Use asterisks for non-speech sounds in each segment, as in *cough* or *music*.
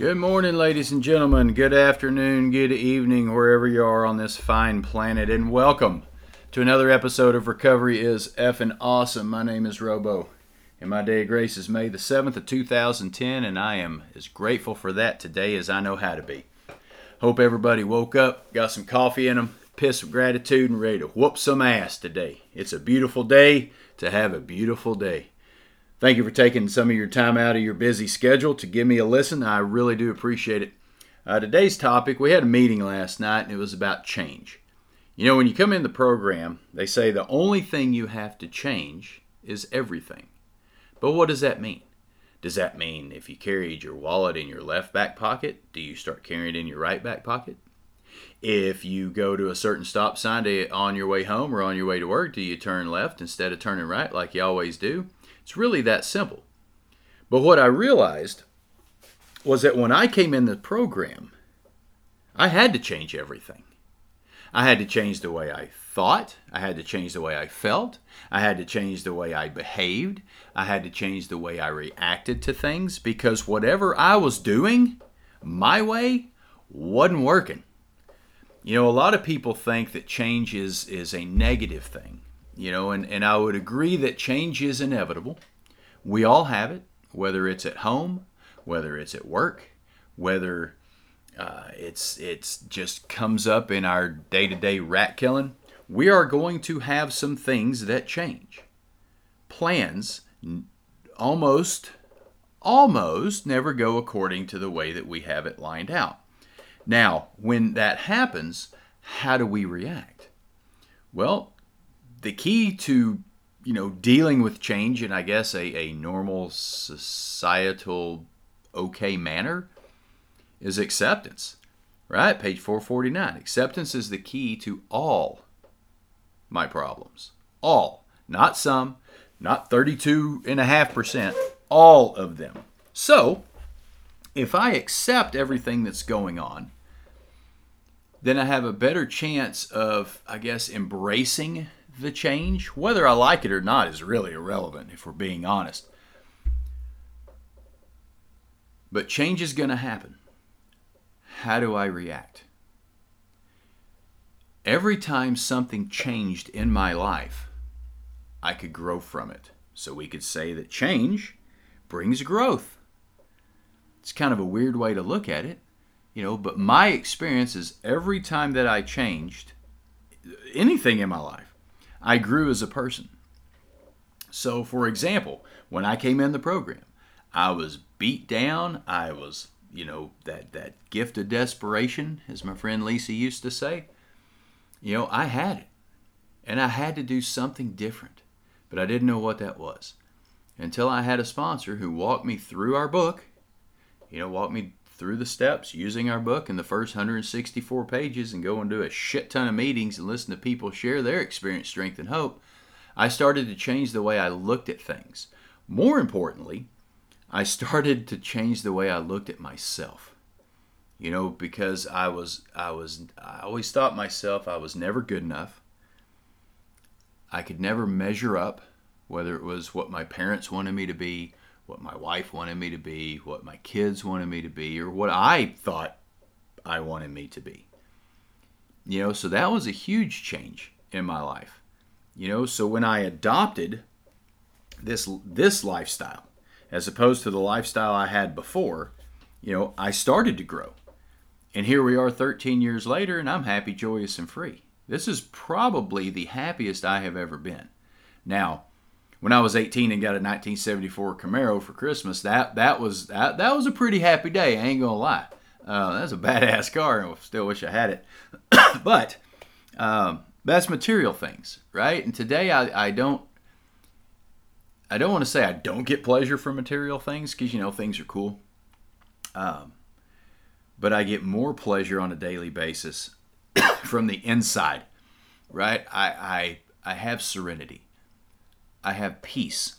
Good morning, ladies and gentlemen. Good afternoon, good evening, wherever you are on this fine planet, and welcome to another episode of Recovery is Effing Awesome. My name is Robo, and my day of grace is May the 7th of 2010, and I am as grateful for that today as I know how to be. Hope everybody woke up, got some coffee in them, piss of gratitude, and ready to whoop some ass today. It's a beautiful day to have a beautiful day. Thank you for taking some of your time out of your busy schedule to give me a listen. I really do appreciate it. Uh, today's topic we had a meeting last night and it was about change. You know, when you come in the program, they say the only thing you have to change is everything. But what does that mean? Does that mean if you carried your wallet in your left back pocket, do you start carrying it in your right back pocket? If you go to a certain stop sign to, on your way home or on your way to work, do you turn left instead of turning right like you always do? It's really that simple. But what I realized was that when I came in the program, I had to change everything. I had to change the way I thought. I had to change the way I felt. I had to change the way I behaved. I had to change the way I reacted to things because whatever I was doing my way wasn't working. You know, a lot of people think that change is, is a negative thing you know, and, and I would agree that change is inevitable. We all have it, whether it's at home, whether it's at work, whether uh, it's it's just comes up in our day-to-day rat killing. We are going to have some things that change. Plans almost almost never go according to the way that we have it lined out. Now, when that happens, how do we react? Well, the key to you know dealing with change in I guess a, a normal societal okay manner is acceptance. Right? Page 449. Acceptance is the key to all my problems. All. Not some, not 32.5%, all of them. So, if I accept everything that's going on, then I have a better chance of, I guess, embracing the change. Whether I like it or not is really irrelevant, if we're being honest. But change is going to happen. How do I react? Every time something changed in my life, I could grow from it. So we could say that change brings growth. It's kind of a weird way to look at it, you know, but my experience is every time that I changed anything in my life, I grew as a person. So, for example, when I came in the program, I was beat down. I was, you know, that, that gift of desperation, as my friend Lisa used to say. You know, I had it. And I had to do something different. But I didn't know what that was until I had a sponsor who walked me through our book, you know, walked me through the steps using our book in the first 164 pages and go and do a shit ton of meetings and listen to people share their experience, strength, and hope, I started to change the way I looked at things. More importantly, I started to change the way I looked at myself. You know, because I was I was I always thought myself I was never good enough. I could never measure up, whether it was what my parents wanted me to be, what my wife wanted me to be, what my kids wanted me to be, or what I thought I wanted me to be. You know, so that was a huge change in my life. You know, so when I adopted this this lifestyle as opposed to the lifestyle I had before, you know, I started to grow. And here we are 13 years later and I'm happy, joyous and free. This is probably the happiest I have ever been. Now, when I was 18 and got a 1974 Camaro for Christmas, that that was that, that was a pretty happy day. I ain't gonna lie. Uh, that's a badass car, and I still wish I had it. *coughs* but um, that's material things, right? And today I, I don't I don't want to say I don't get pleasure from material things because you know things are cool. Um, but I get more pleasure on a daily basis *coughs* from the inside, right? I I I have serenity. I have peace.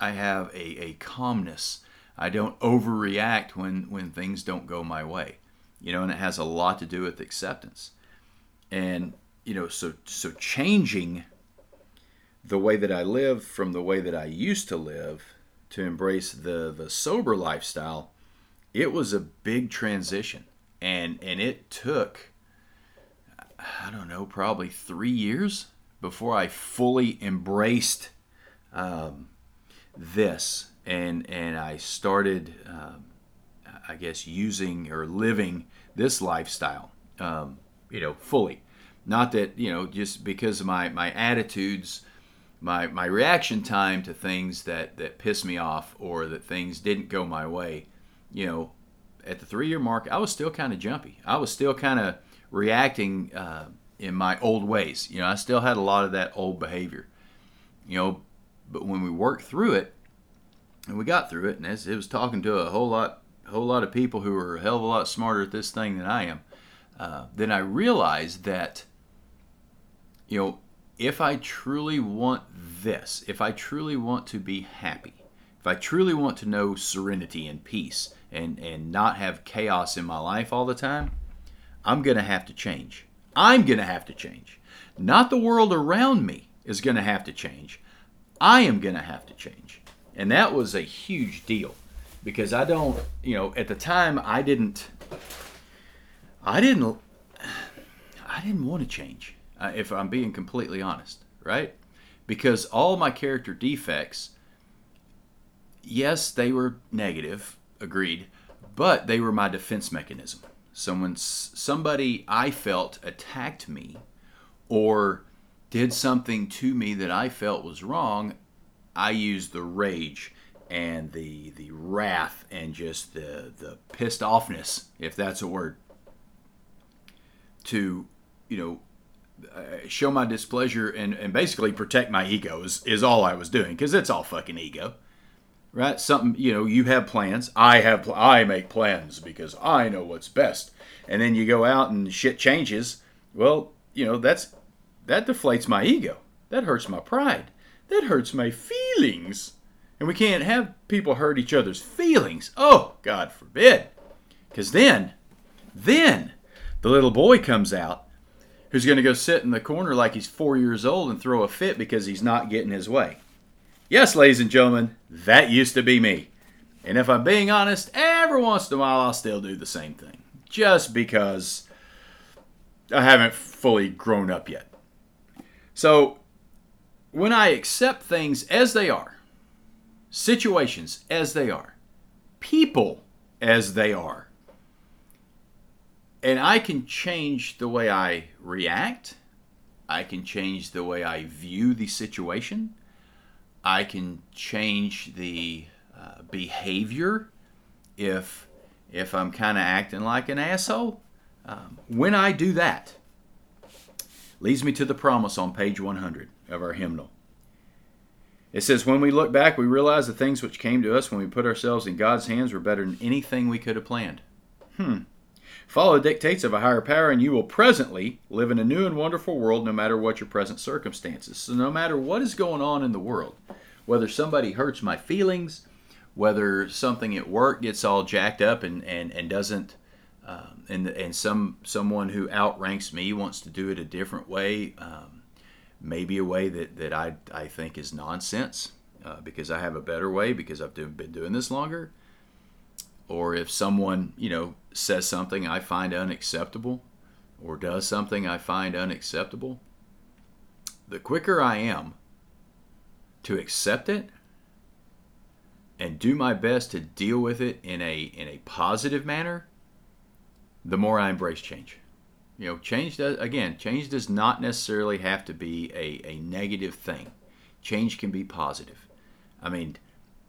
I have a, a calmness. I don't overreact when, when things don't go my way. You know, and it has a lot to do with acceptance. And, you know, so so changing the way that I live from the way that I used to live to embrace the, the sober lifestyle it was a big transition, and and it took I don't know probably three years before I fully embraced um, this, and and I started, um, I guess, using or living this lifestyle, um, you know, fully. Not that you know, just because of my my attitudes, my my reaction time to things that that piss me off or that things didn't go my way, you know, at the three year mark, I was still kind of jumpy. I was still kind of reacting. Uh, in my old ways. You know, I still had a lot of that old behavior. You know, but when we worked through it, and we got through it, and as it was talking to a whole lot, whole lot of people who are a hell of a lot smarter at this thing than I am, uh, then I realized that, you know, if I truly want this, if I truly want to be happy, if I truly want to know serenity and peace and, and not have chaos in my life all the time, I'm to have to change. I'm going to have to change. Not the world around me is going to have to change. I am going to have to change. And that was a huge deal because I don't, you know, at the time I didn't I didn't I didn't want to change. Uh, if I'm being completely honest, right? Because all my character defects yes, they were negative, agreed, but they were my defense mechanism someone somebody I felt attacked me or did something to me that I felt was wrong, I used the rage and the the wrath and just the the pissed offness, if that's a word, to you know uh, show my displeasure and, and basically protect my ego is, is all I was doing because it's all fucking ego right? Something you know, you have plans. I have I make plans because I know what's best. And then you go out and shit changes. Well, you know that's that deflates my ego. That hurts my pride. That hurts my feelings. And we can't have people hurt each other's feelings. Oh, God forbid. Because then, then the little boy comes out who's going to go sit in the corner like he's four years old and throw a fit because he's not getting his way. Yes, ladies and gentlemen, that used to be me. And if I'm being honest, every once in a while I'll still do the same thing. Just because I haven't fully grown up yet. So, when I accept things as they are, situations as they are, people as they are, and I can change the way I react, I can change the way I view the situation, I can change the uh, behavior if if I'm kind of acting like an asshole. Um, when I do that, leads me to the promise on page 100 of our hymnal. It says, When we look back, we realize the things which came to us when we put ourselves in God's hands were better than anything we could have planned. Hmm. Follow the dictates of a higher power, and you will presently live in a new and wonderful world no matter what your present circumstances. So, no matter what is going on in the world, whether somebody hurts my feelings, whether something at work gets all jacked up and, and, and doesn't, um, and, and some someone who outranks me wants to do it a different way, um, maybe a way that, that I, I think is nonsense uh, because I have a better way because I've been doing this longer or if someone you know says something I find unacceptable or does something I find unacceptable, the quicker I am to accept it and do my best to deal with it in a in a positive manner, the more I embrace change. You know, change does again, change does not necessarily have to be a, a negative thing. Change can be positive. I mean,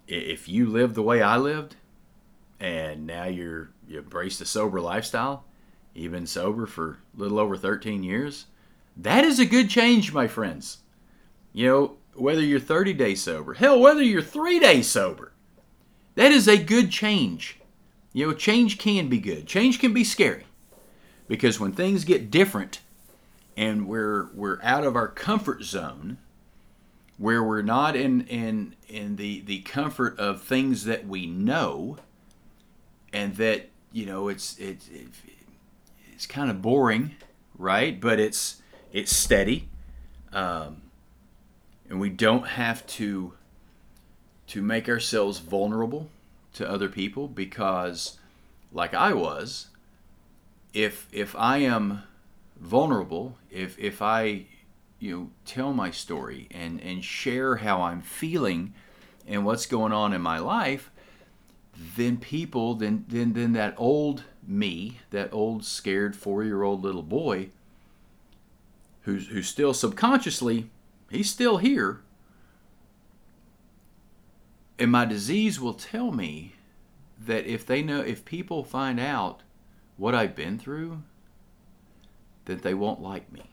if you live the way I lived, and now you're you embrace the sober lifestyle. You've been sober for a little over 13 years. That is a good change, my friends. You know, whether you're 30 days sober, hell, whether you're three days sober, that is a good change. You know, change can be good. Change can be scary because when things get different and we're we're out of our comfort zone, where we're not in in in the the comfort of things that we know, and that you know it's it, it it's kind of boring, right? But it's it's steady, um, and we don't have to to make ourselves vulnerable to other people because like I was, if if I am vulnerable, if if I you know tell my story and and share how I'm feeling and what's going on in my life, then people then then then that old me, that old scared 4-year-old little boy who's who's still subconsciously he's still here and my disease will tell me that if they know if people find out what I've been through, that they won't like me.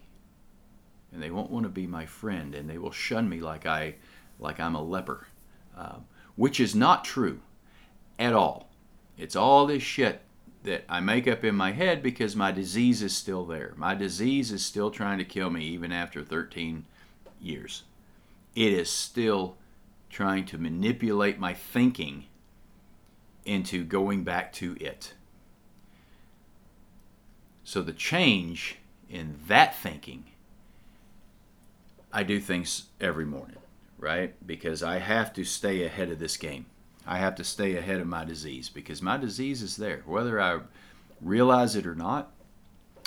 And they won't want to be my friend and they will shun me like I like I'm a leper. Um, which is not true at all. It's all this shit that I make up in my head because my disease is still there. My disease is still trying to kill me even after 13 years. It is still trying to manipulate my thinking into going back to it. So the change in that thinking, I do things every morning, right? Because I have to stay ahead of this game. I have to stay ahead of my disease because my disease is there. Whether I realize it or not,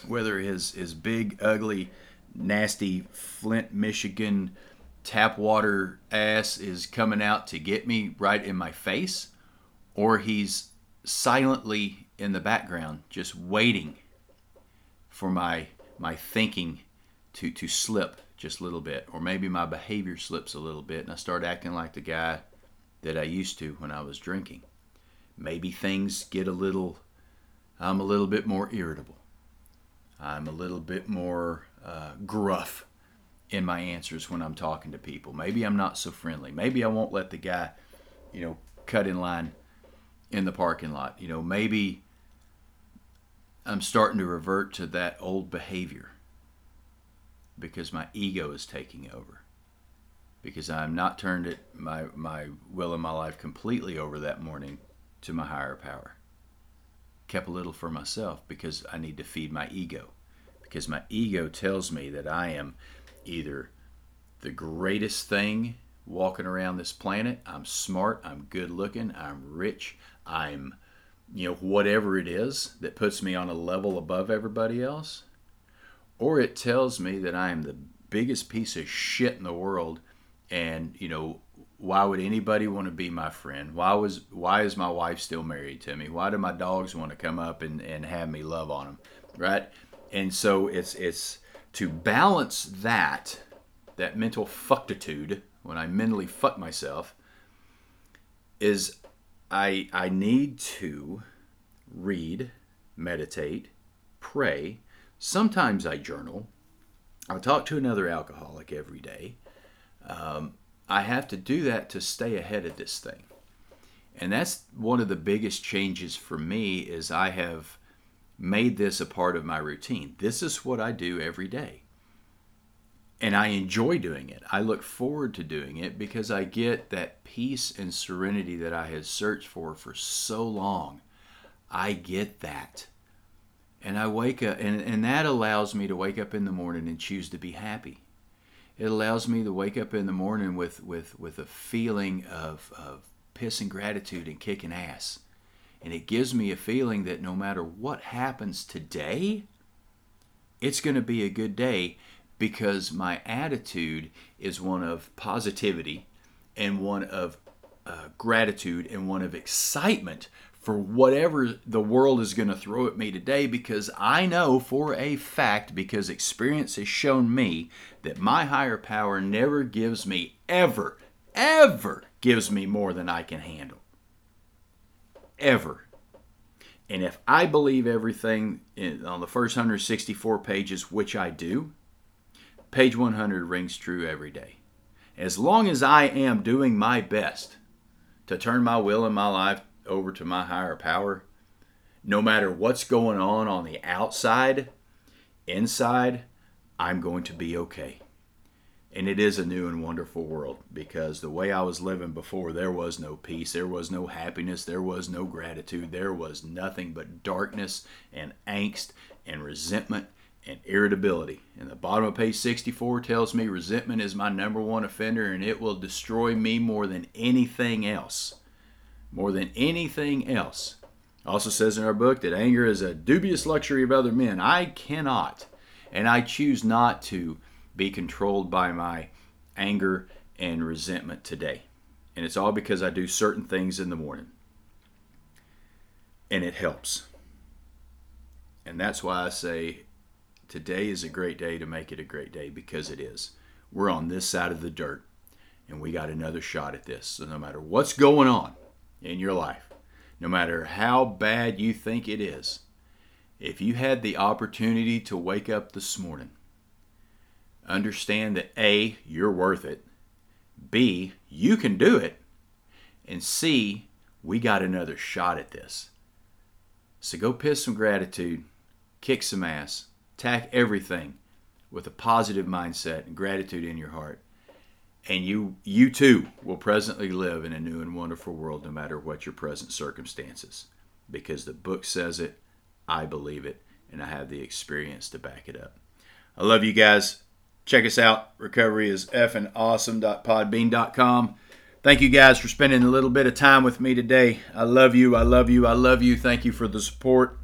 whether his, his big, ugly, nasty Flint, Michigan tap water ass is coming out to get me right in my face, or he's silently in the background just waiting for my my thinking to to slip just a little bit or maybe my behavior slips a little bit and I start acting like the guy that I used to when I was drinking. Maybe things get a little I'm a little bit more irritable. I'm a little bit more uh, gruff in my answers when I'm talking to people. Maybe I'm not so friendly. Maybe I won't let the guy, you know, cut in line in the parking lot. You know, maybe I'm starting to revert to that old behavior because my ego is taking over. Because I'm not turned it my my will and my life completely over that morning to my higher power. Kept a little for myself because I need to feed my ego. Because my ego tells me that I am either the greatest thing walking around this planet. I'm smart, I'm good looking, I'm rich, I'm, you know, whatever it is that puts me on a level above everybody else. Or it tells me that I am the biggest piece of shit in the world and, you know, why would anybody want to be my friend? Why was why is my wife still married to me? Why do my dogs want to come up and, and have me love on them? Right? And so it's it's to balance that that mental fucktitude when I mentally fuck myself is I I need to read, meditate, pray. Sometimes I journal. I talk to another alcoholic every day. Um, I have to do that to stay ahead of this thing, and that's one of the biggest changes for me. Is I have made this a part of my routine. This is what I do every day and I enjoy doing it. I look forward to doing it because I get that peace and serenity that I had searched for for so long. I get that. And I wake up, and, and that allows me to wake up in the morning and choose to be happy. It allows me to wake up in the morning with, with, with a feeling of, of piss and gratitude and kicking ass. And it gives me a feeling that no matter what happens today, it's going to be a good day because my attitude is one of positivity and one of uh, gratitude and one of excitement for whatever the world is going to throw at me today because I know for a fact, because experience has shown me, that my higher power never gives me, ever, ever gives me more than I can handle. Ever. And if I believe everything in, on the first 164 pages, which I do, page 100 rings true every day. As long as I am doing my best to turn my will and my life over to my higher power, no matter what's going on on the outside, inside, I'm going to be okay. And it is a new and wonderful world because the way I was living before, there was no peace, there was no happiness, there was no gratitude, there was nothing but darkness and angst and resentment and irritability. And the bottom of page 64 tells me resentment is my number one offender and it will destroy me more than anything else. More than anything else. Also says in our book that anger is a dubious luxury of other men. I cannot, and I choose not to be controlled by my anger and resentment today. And it's all because I do certain things in the morning. And it helps. And that's why I say today is a great day to make it a great day because it is. We're on this side of the dirt and we got another shot at this. So no matter what's going on in your life, no matter how bad you think it is, if you had the opportunity to wake up this morning, understand that A, you're worth it, B, you can do it, and C, we got another shot at this. So go piss some gratitude, kick some ass, attack everything with a positive mindset and gratitude in your heart. And you you too will presently live in a new and wonderful world no matter what your present circumstances. Because the book says it i believe it and i have the experience to back it up. I love you guys. Check us out. Recovery is awesome.podbean.com thank you guys for spending a little bit of time with me today. I love you. I love you. I love you. Thank you for the support.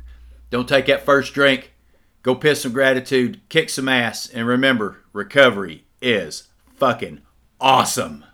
Don't take that first drink go piss some gratitude kick some ass and remember recovery is fucking awesome.